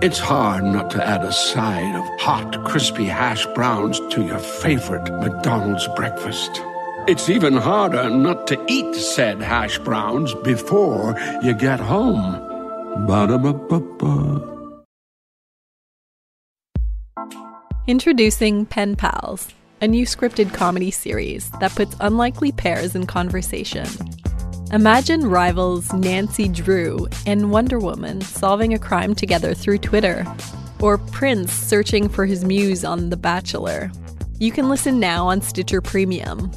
It's hard not to add a side of hot, crispy hash browns to your favorite McDonald's breakfast. It's even harder not to eat said hash browns before you get home. Ba-da-ba-ba-ba. Introducing Pen Pals, a new scripted comedy series that puts unlikely pairs in conversation. Imagine rivals Nancy Drew and Wonder Woman solving a crime together through Twitter, or Prince searching for his muse on The Bachelor. You can listen now on Stitcher Premium.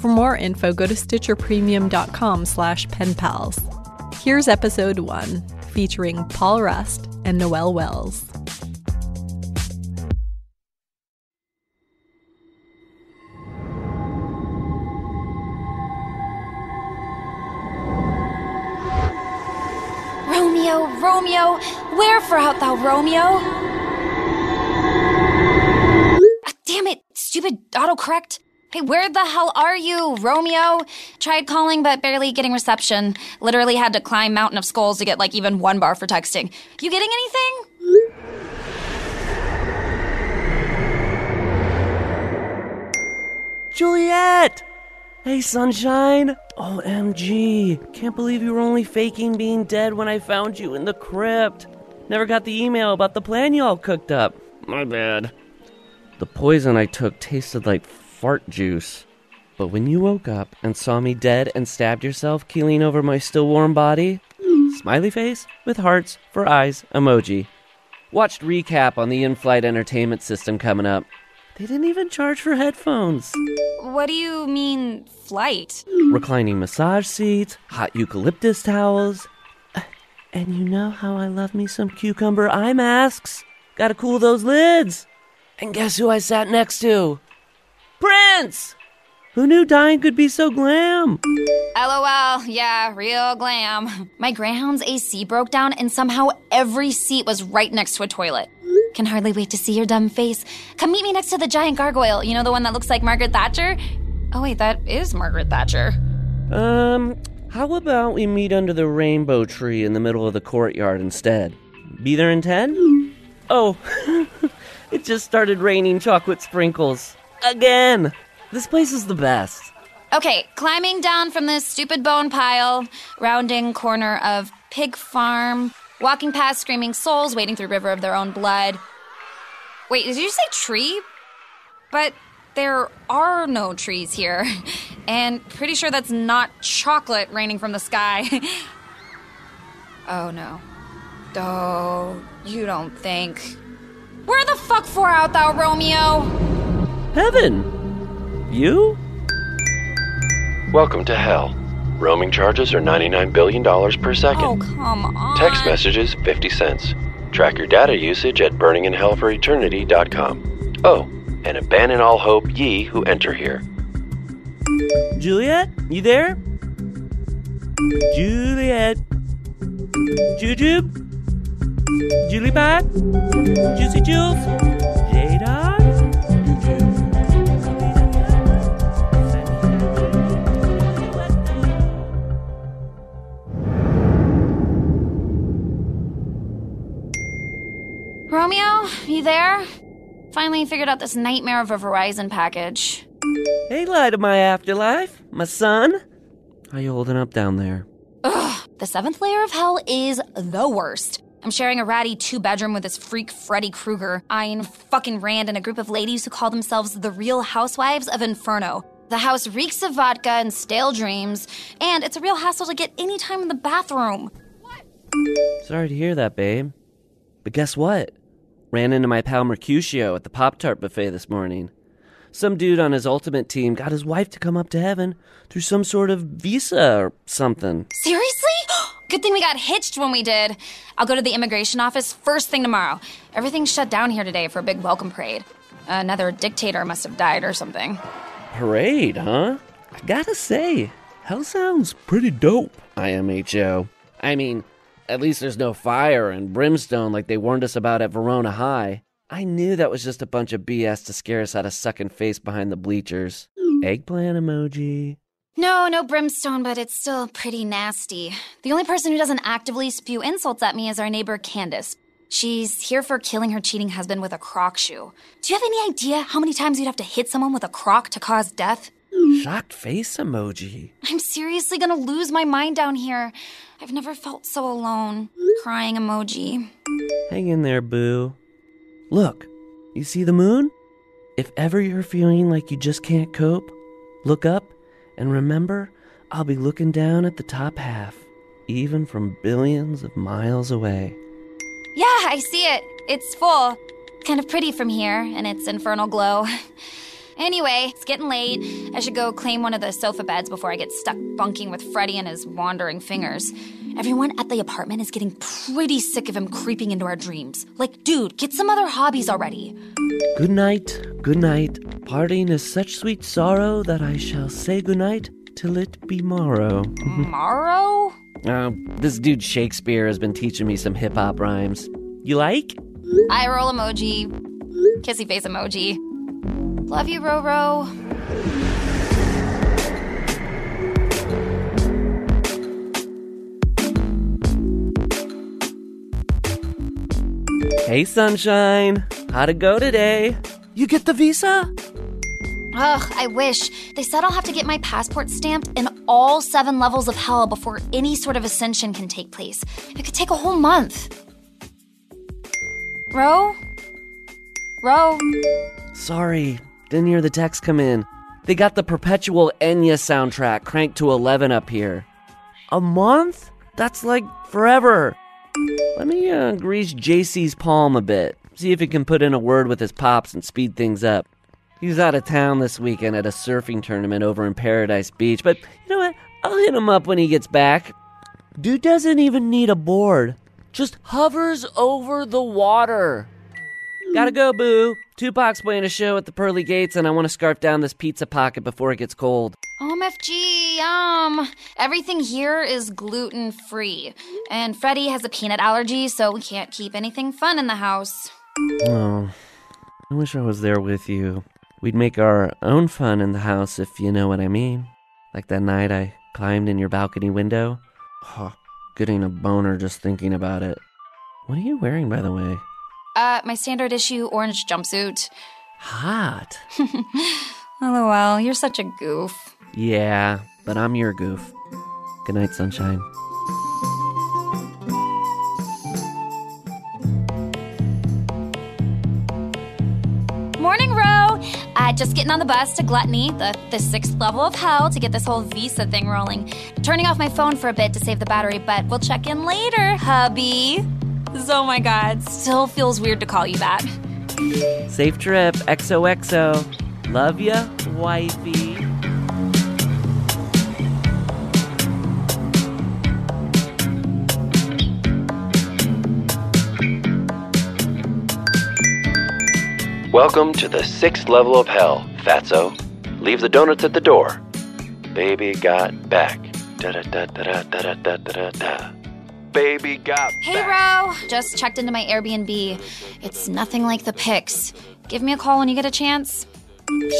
For more info, go to stitcherpremium.com slash penpals. Here's episode one, featuring Paul Rust and Noël Wells. Romeo, Romeo, wherefore art thou, Romeo? Ah, damn it, stupid autocorrect. Hey, where the hell are you, Romeo? Tried calling, but barely getting reception. Literally had to climb Mountain of Skulls to get like even one bar for texting. You getting anything? Juliet! Hey, sunshine! OMG. Can't believe you were only faking being dead when I found you in the crypt. Never got the email about the plan y'all cooked up. My bad. The poison I took tasted like fart juice. But when you woke up and saw me dead and stabbed yourself keeling over my still warm body, smiley face with hearts for eyes emoji. Watched recap on the in flight entertainment system coming up. They didn't even charge for headphones. What do you mean, flight? Reclining massage seats, hot eucalyptus towels. And you know how I love me some cucumber eye masks. Gotta cool those lids. And guess who I sat next to? Prince! Who knew dying could be so glam? LOL, yeah, real glam. My Greyhound's AC broke down and somehow every seat was right next to a toilet. Can hardly wait to see your dumb face. Come meet me next to the giant gargoyle. You know the one that looks like Margaret Thatcher? Oh, wait, that is Margaret Thatcher. Um, how about we meet under the rainbow tree in the middle of the courtyard instead? Be there in 10? Oh, it just started raining chocolate sprinkles. Again! This place is the best. Okay, climbing down from this stupid bone pile, rounding corner of pig farm, walking past screaming souls wading through river of their own blood. Wait, did you say tree? But there are no trees here. And pretty sure that's not chocolate raining from the sky. oh no. Oh, you don't think. Where the fuck for out thou, Romeo? Heaven! You? Welcome to hell. Roaming charges are $99 billion per second. Oh, come on. Text messages 50 cents. Track your data usage at burninginhellforeternity.com. Oh, and abandon all hope ye who enter here. Juliet? You there? Juliet? Jujube? Julie Bot? Juicy Jules? Romeo, you there? Finally figured out this nightmare of a Verizon package. Hey, light of my afterlife, my son. How you holding up down there? Ugh, the seventh layer of hell is the worst. I'm sharing a ratty two bedroom with this freak Freddy Krueger, Ayn fucking Rand, and a group of ladies who call themselves the Real Housewives of Inferno. The house reeks of vodka and stale dreams, and it's a real hassle to get any time in the bathroom. Sorry to hear that, babe. But guess what? Ran into my pal Mercutio at the Pop Tart buffet this morning. Some dude on his ultimate team got his wife to come up to heaven through some sort of visa or something. Seriously? Good thing we got hitched when we did. I'll go to the immigration office first thing tomorrow. Everything's shut down here today for a big welcome parade. Another dictator must have died or something. Parade, huh? I gotta say, hell sounds pretty dope, IMHO. I mean, at least there's no fire and brimstone like they warned us about at Verona High. I knew that was just a bunch of BS to scare us out of sucking face behind the bleachers. Eggplant emoji. No, no brimstone, but it's still pretty nasty. The only person who doesn't actively spew insults at me is our neighbor Candace. She's here for killing her cheating husband with a croc shoe. Do you have any idea how many times you'd have to hit someone with a croc to cause death? Shocked face emoji. I'm seriously gonna lose my mind down here. I've never felt so alone. Crying emoji. Hang in there, boo. Look, you see the moon? If ever you're feeling like you just can't cope, look up and remember I'll be looking down at the top half, even from billions of miles away. Yeah, I see it. It's full. Kind of pretty from here, and its infernal glow. Anyway, it's getting late. I should go claim one of the sofa beds before I get stuck bunking with Freddy and his wandering fingers. Everyone at the apartment is getting pretty sick of him creeping into our dreams. Like, dude, get some other hobbies already. Good night, good night. Parting is such sweet sorrow that I shall say good night till it be morrow. Tomorrow? Uh, this dude Shakespeare has been teaching me some hip hop rhymes. You like? Eye roll emoji. Kissy face emoji. Love you, Roro. Hey, sunshine. How'd it go today? You get the visa? Ugh, I wish. They said I'll have to get my passport stamped in all seven levels of hell before any sort of ascension can take place. It could take a whole month. Ro? Ro? Sorry, didn't hear the text come in. They got the perpetual Enya soundtrack cranked to 11 up here. A month? That's like forever. Let me uh, grease JC's palm a bit, see if he can put in a word with his pops and speed things up. He's out of town this weekend at a surfing tournament over in Paradise Beach, but you know what? I'll hit him up when he gets back. Dude doesn't even need a board, just hovers over the water. Gotta go, boo. Tupac's playing a show at the Pearly Gates, and I want to scarf down this pizza pocket before it gets cold. OMFG, yum. Everything here is gluten free. And Freddie has a peanut allergy, so we can't keep anything fun in the house. Oh, I wish I was there with you. We'd make our own fun in the house, if you know what I mean. Like that night I climbed in your balcony window. Oh, getting a boner just thinking about it. What are you wearing, by the way? Uh, my standard issue orange jumpsuit. Hot. LOL, you're such a goof. Yeah, but I'm your goof. Good night, sunshine. Morning, Ro! Uh, just getting on the bus to Gluttony, the, the sixth level of hell, to get this whole visa thing rolling. Turning off my phone for a bit to save the battery, but we'll check in later, hubby. Oh my god, still feels weird to call you that. Safe trip, XOXO. Love ya, wifey. Welcome to the sixth level of hell, Fatso. Leave the donuts at the door. Baby got back. Da da da da da da da da da. Baby got Hey, back. Ro! Just checked into my Airbnb. It's nothing like the pics. Give me a call when you get a chance.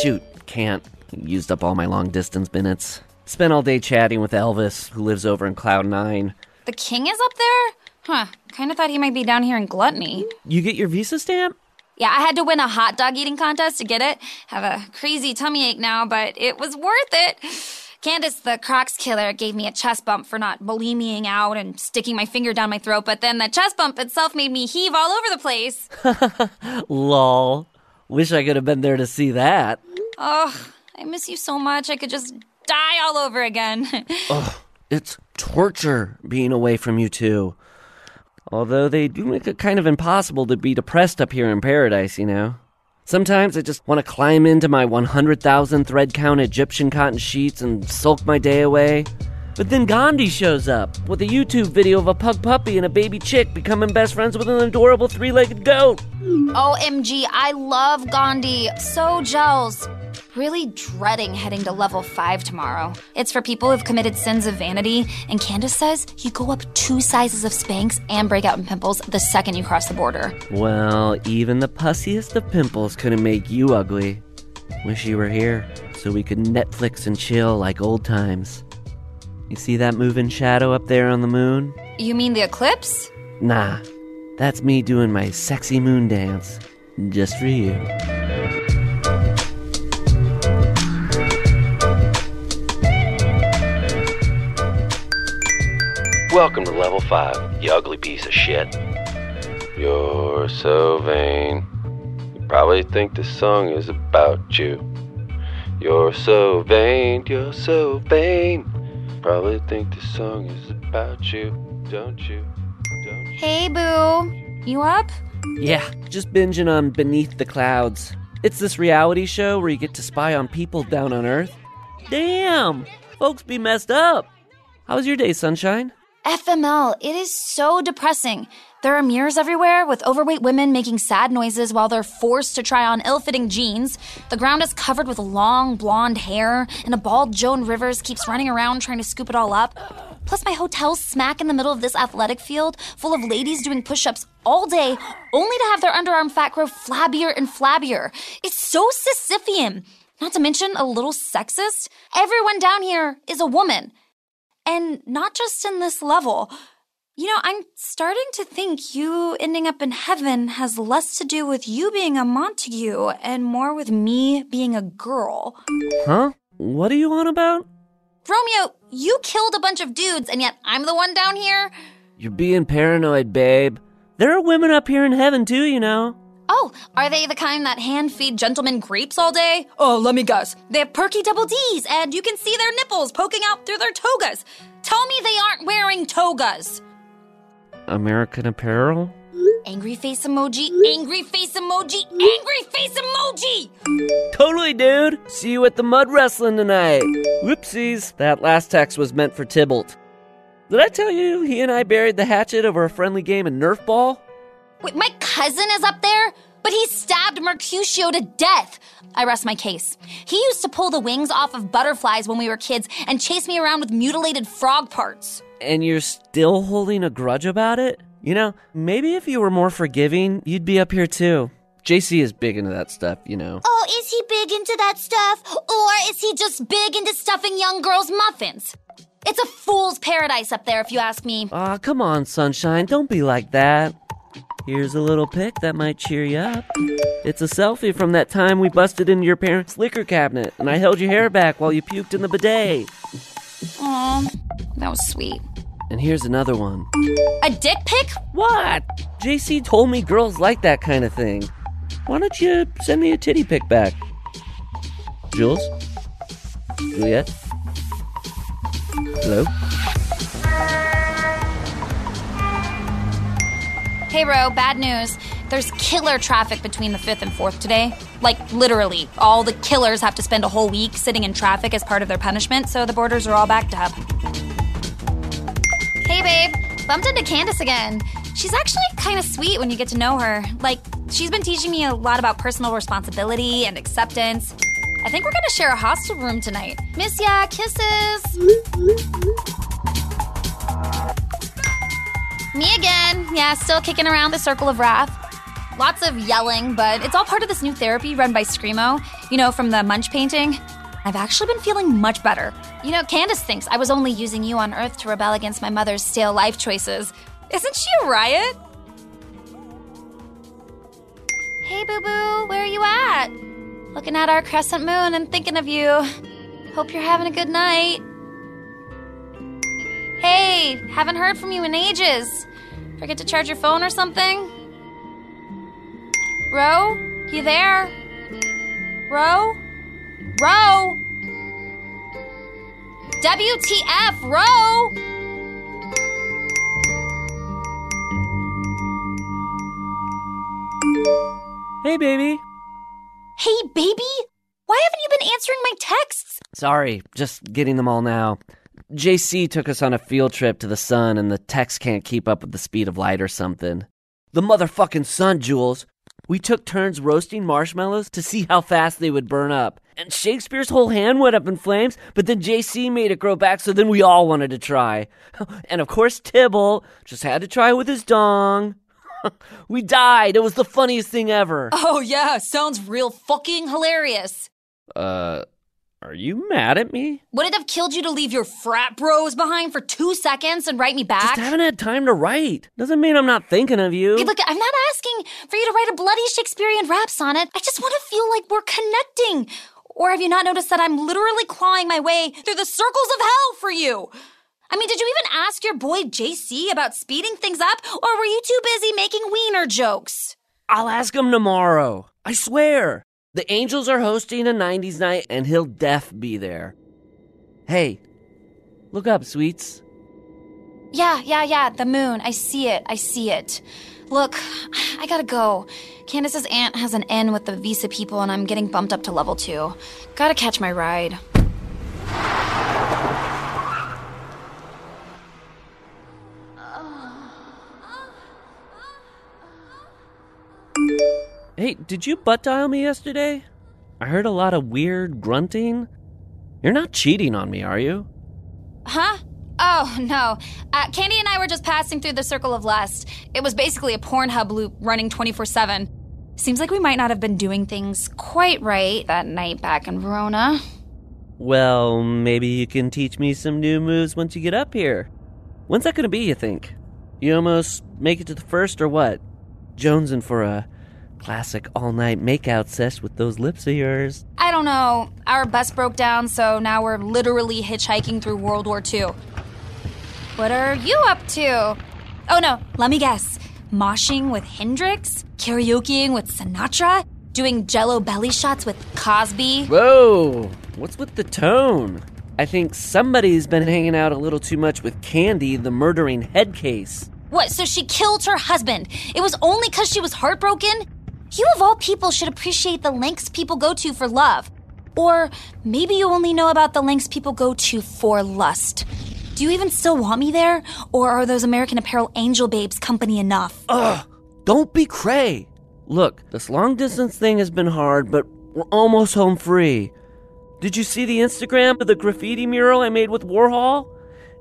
Shoot, can't. Used up all my long distance minutes. Spent all day chatting with Elvis, who lives over in Cloud Nine. The king is up there? Huh, kinda thought he might be down here in Gluttony. You get your visa stamp? Yeah, I had to win a hot dog eating contest to get it. Have a crazy tummy ache now, but it was worth it. Candace, the Crocs killer, gave me a chest bump for not bulimying out and sticking my finger down my throat, but then the chest bump itself made me heave all over the place. Lol. Wish I could have been there to see that. Oh, I miss you so much. I could just die all over again. Ugh, it's torture being away from you two. Although they do make it kind of impossible to be depressed up here in paradise, you know? Sometimes I just want to climb into my 100,000 thread count Egyptian cotton sheets and sulk my day away. But then Gandhi shows up with a YouTube video of a pug puppy and a baby chick becoming best friends with an adorable three legged goat. OMG, I love Gandhi. So gels. Really dreading heading to level 5 tomorrow. It's for people who've committed sins of vanity, and Candace says you go up two sizes of Spanx and break out in pimples the second you cross the border. Well, even the pussiest of pimples couldn't make you ugly. Wish you were here so we could Netflix and chill like old times. You see that moving shadow up there on the moon? You mean the eclipse? Nah, that's me doing my sexy moon dance. Just for you. Welcome to level 5, you ugly piece of shit. You're so vain. You probably think this song is about you. You're so vain, you're so vain. Probably think this song is about you, don't you? Don't you? Hey, Boo. You up? Yeah, just binging on Beneath the Clouds. It's this reality show where you get to spy on people down on Earth. Damn! Folks be messed up. How was your day, sunshine? FML, it is so depressing. There are mirrors everywhere with overweight women making sad noises while they're forced to try on ill fitting jeans. The ground is covered with long blonde hair, and a bald Joan Rivers keeps running around trying to scoop it all up. Plus, my hotel's smack in the middle of this athletic field full of ladies doing push ups all day, only to have their underarm fat grow flabbier and flabbier. It's so Sisyphean. Not to mention a little sexist. Everyone down here is a woman. And not just in this level. You know, I'm starting to think you ending up in heaven has less to do with you being a Montague and more with me being a girl. Huh? What are you on about? Romeo, you killed a bunch of dudes, and yet I'm the one down here? You're being paranoid, babe. There are women up here in heaven too, you know. Oh, are they the kind that hand feed gentlemen grapes all day? Oh, let me guess. They have perky double D's, and you can see their nipples poking out through their togas. Tell me they aren't wearing togas. American Apparel? Angry face emoji, angry face emoji, angry face emoji! Totally, dude. See you at the mud wrestling tonight. Whoopsies. That last text was meant for Tybalt. Did I tell you he and I buried the hatchet over a friendly game of Nerf ball? Wait, my cousin is up there? But he stabbed Mercutio to death. I rest my case. He used to pull the wings off of butterflies when we were kids and chase me around with mutilated frog parts. And you're still holding a grudge about it? You know, maybe if you were more forgiving, you'd be up here too. JC is big into that stuff, you know. Oh, is he big into that stuff? Or is he just big into stuffing young girls' muffins? It's a fool's paradise up there, if you ask me. Aw, come on, sunshine. Don't be like that. Here's a little pic that might cheer you up. It's a selfie from that time we busted into your parents' liquor cabinet and I held your hair back while you puked in the bidet. Aw, that was sweet. And here's another one. A dick pic? What? JC told me girls like that kind of thing. Why don't you send me a titty pic back? Jules? Juliet? Hello? Hey, Ro, bad news. There's killer traffic between the 5th and 4th today. Like, literally. All the killers have to spend a whole week sitting in traffic as part of their punishment, so the borders are all backed up. Hey, babe. Bumped into Candace again. She's actually kind of sweet when you get to know her. Like, she's been teaching me a lot about personal responsibility and acceptance. I think we're gonna share a hostel room tonight. Miss ya, kisses. Me again. Yeah, still kicking around the circle of wrath. Lots of yelling, but it's all part of this new therapy run by Screamo, you know, from the Munch painting. I've actually been feeling much better. You know, Candace thinks I was only using you on Earth to rebel against my mother's stale life choices. Isn't she a riot? Hey, boo boo, where are you at? Looking at our crescent moon and thinking of you. Hope you're having a good night. Hey, haven't heard from you in ages. Forget to charge your phone or something? Ro, you there? Ro? Ro? WTF, Ro? Hey, baby. Hey, baby? Why haven't you been answering my texts? Sorry, just getting them all now. JC took us on a field trip to the sun, and the text can't keep up with the speed of light or something. The motherfucking sun, Jules. We took turns roasting marshmallows to see how fast they would burn up. And Shakespeare's whole hand went up in flames, but then JC made it grow back, so then we all wanted to try. And of course, Tybalt just had to try with his dong. we died. It was the funniest thing ever. Oh, yeah, sounds real fucking hilarious. Uh, are you mad at me? Would it have killed you to leave your frat bros behind for two seconds and write me back? Just haven't had time to write. Doesn't mean I'm not thinking of you. Hey, look, I'm not asking for you to write a bloody Shakespearean rap sonnet. I just want to feel like we're connecting. Or have you not noticed that I'm literally clawing my way through the circles of hell for you? I mean, did you even ask your boy JC about speeding things up, or were you too busy making wiener jokes? I'll ask him tomorrow. I swear. The Angels are hosting a 90s night, and he'll def be there. Hey, look up, sweets. Yeah, yeah, yeah, the moon. I see it. I see it. Look, I gotta go. Candace's aunt has an N with the visa people, and I'm getting bumped up to level two. Gotta catch my ride. Hey, did you butt dial me yesterday? I heard a lot of weird grunting. You're not cheating on me, are you? Huh? Oh, no. Uh, Candy and I were just passing through the Circle of Lust. It was basically a Pornhub loop running 24 7. Seems like we might not have been doing things quite right that night back in Verona. Well, maybe you can teach me some new moves once you get up here. When's that gonna be, you think? You almost make it to the first or what? Jonesing for a classic all night makeout sesh with those lips of yours. I don't know. Our bus broke down, so now we're literally hitchhiking through World War II. What are you up to? Oh no, let me guess. Moshing with Hendrix? Karaokeing with Sinatra? Doing jello belly shots with Cosby? Whoa! What's with the tone? I think somebody's been hanging out a little too much with Candy, the murdering head case. What, so she killed her husband? It was only because she was heartbroken? You, of all people, should appreciate the lengths people go to for love. Or maybe you only know about the lengths people go to for lust. Do you even still want me there? Or are those American Apparel angel babes company enough? Ugh! Don't be cray! Look, this long distance thing has been hard, but we're almost home free. Did you see the Instagram of the graffiti mural I made with Warhol?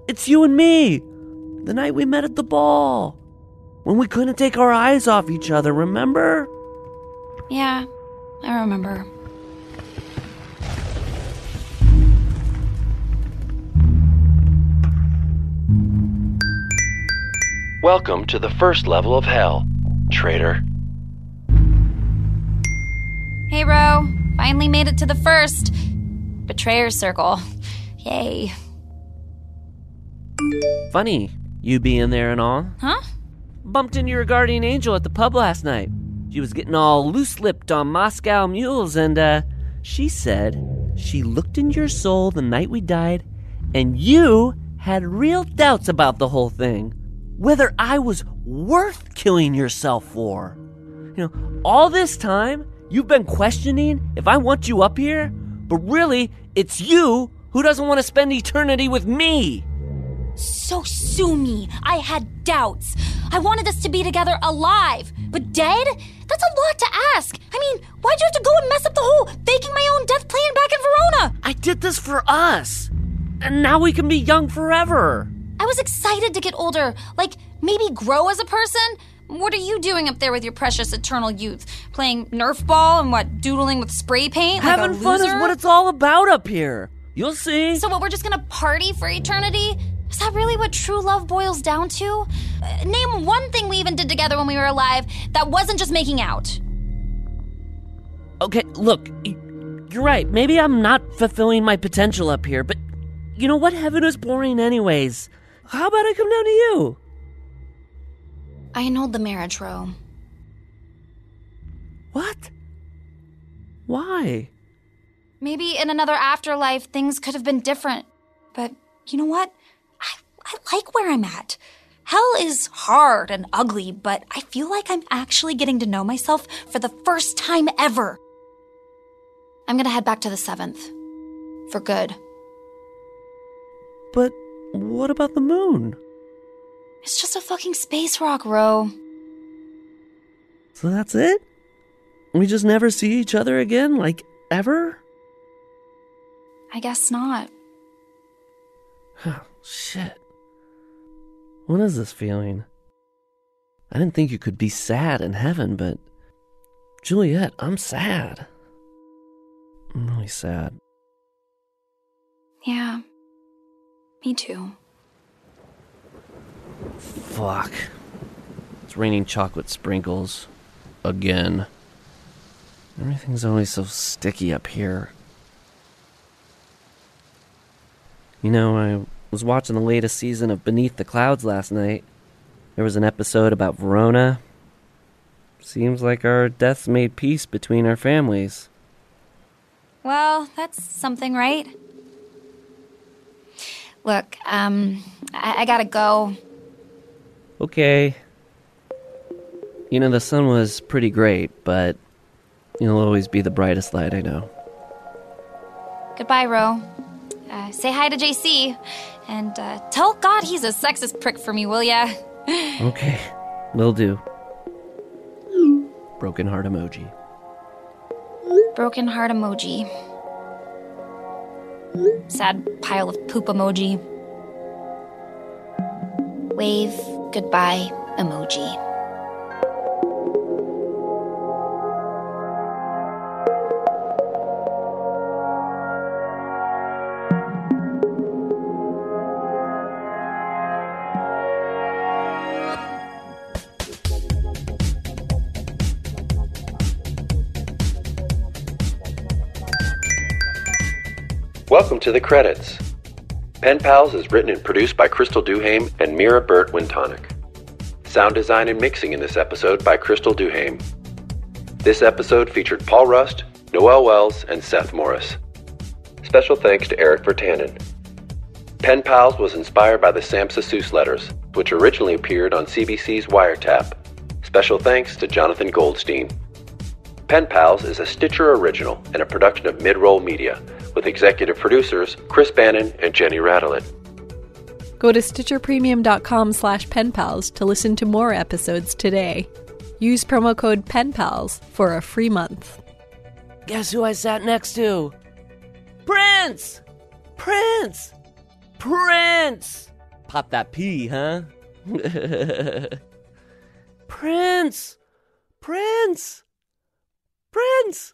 It's you and me! The night we met at the ball. When we couldn't take our eyes off each other, remember? Yeah, I remember. Welcome to the first level of hell, traitor. Hey, Ro. Finally made it to the first. Betrayer circle. Yay. Funny, you being there and all. Huh? Bumped into your guardian angel at the pub last night. She was getting all loose lipped on Moscow mules, and, uh, she said she looked into your soul the night we died, and you had real doubts about the whole thing. Whether I was worth killing yourself for. You know, all this time, you've been questioning if I want you up here, but really, it's you who doesn't want to spend eternity with me. So sue me. I had doubts. I wanted us to be together alive, but dead? That's a lot to ask. I mean, why'd you have to go and mess up the whole faking my own death plan back in Verona? I did this for us. And now we can be young forever. I was excited to get older, like maybe grow as a person. What are you doing up there with your precious eternal youth? Playing Nerf ball and what, doodling with spray paint? like Having fun is what it's all about up here. You'll see. So, what, we're just gonna party for eternity? Is that really what true love boils down to? Uh, name one thing we even did together when we were alive that wasn't just making out. Okay, look, you're right. Maybe I'm not fulfilling my potential up here, but you know what? Heaven is boring, anyways. How about I come down to you? I annulled the marriage, Ro. What? Why? Maybe in another afterlife things could have been different. But you know what? I, like where I'm at. Hell is hard and ugly, but I feel like I'm actually getting to know myself for the first time ever. I'm gonna head back to the seventh. For good. But what about the moon? It's just a fucking space rock, Ro. So that's it? We just never see each other again, like ever? I guess not. Oh, shit. What is this feeling? I didn't think you could be sad in heaven, but. Juliet, I'm sad. I'm really sad. Yeah. Me too. Fuck. It's raining chocolate sprinkles. Again. Everything's always so sticky up here. You know, I was watching the latest season of Beneath the Clouds last night. There was an episode about Verona. Seems like our deaths made peace between our families. Well, that's something, right? Look, um, I, I gotta go. Okay. You know, the sun was pretty great, but you'll always be the brightest light I know. Goodbye, Ro. Uh, say hi to JC. And uh, tell God he's a sexist prick for me, will ya? Okay, will do. Broken heart emoji. Broken heart emoji. Sad pile of poop emoji. Wave goodbye emoji. Welcome to the credits. Pen Pals is written and produced by Crystal Duhame and Mira Burt-Wintonick. Sound design and mixing in this episode by Crystal Duhame. This episode featured Paul Rust, Noël Wells, and Seth Morris. Special thanks to Eric Vertanen. Pen Pals was inspired by the Samsa Seuss letters, which originally appeared on CBC's Wiretap. Special thanks to Jonathan Goldstein. Pen Pals is a Stitcher original and a production of Midroll Media, with executive producers Chris Bannon and Jenny Radelet. Go to stitcherpremium.com slash penpals to listen to more episodes today. Use promo code penpals for a free month. Guess who I sat next to? Prince! Prince! Prince! Pop that P, huh? Prince! Prince! Prince!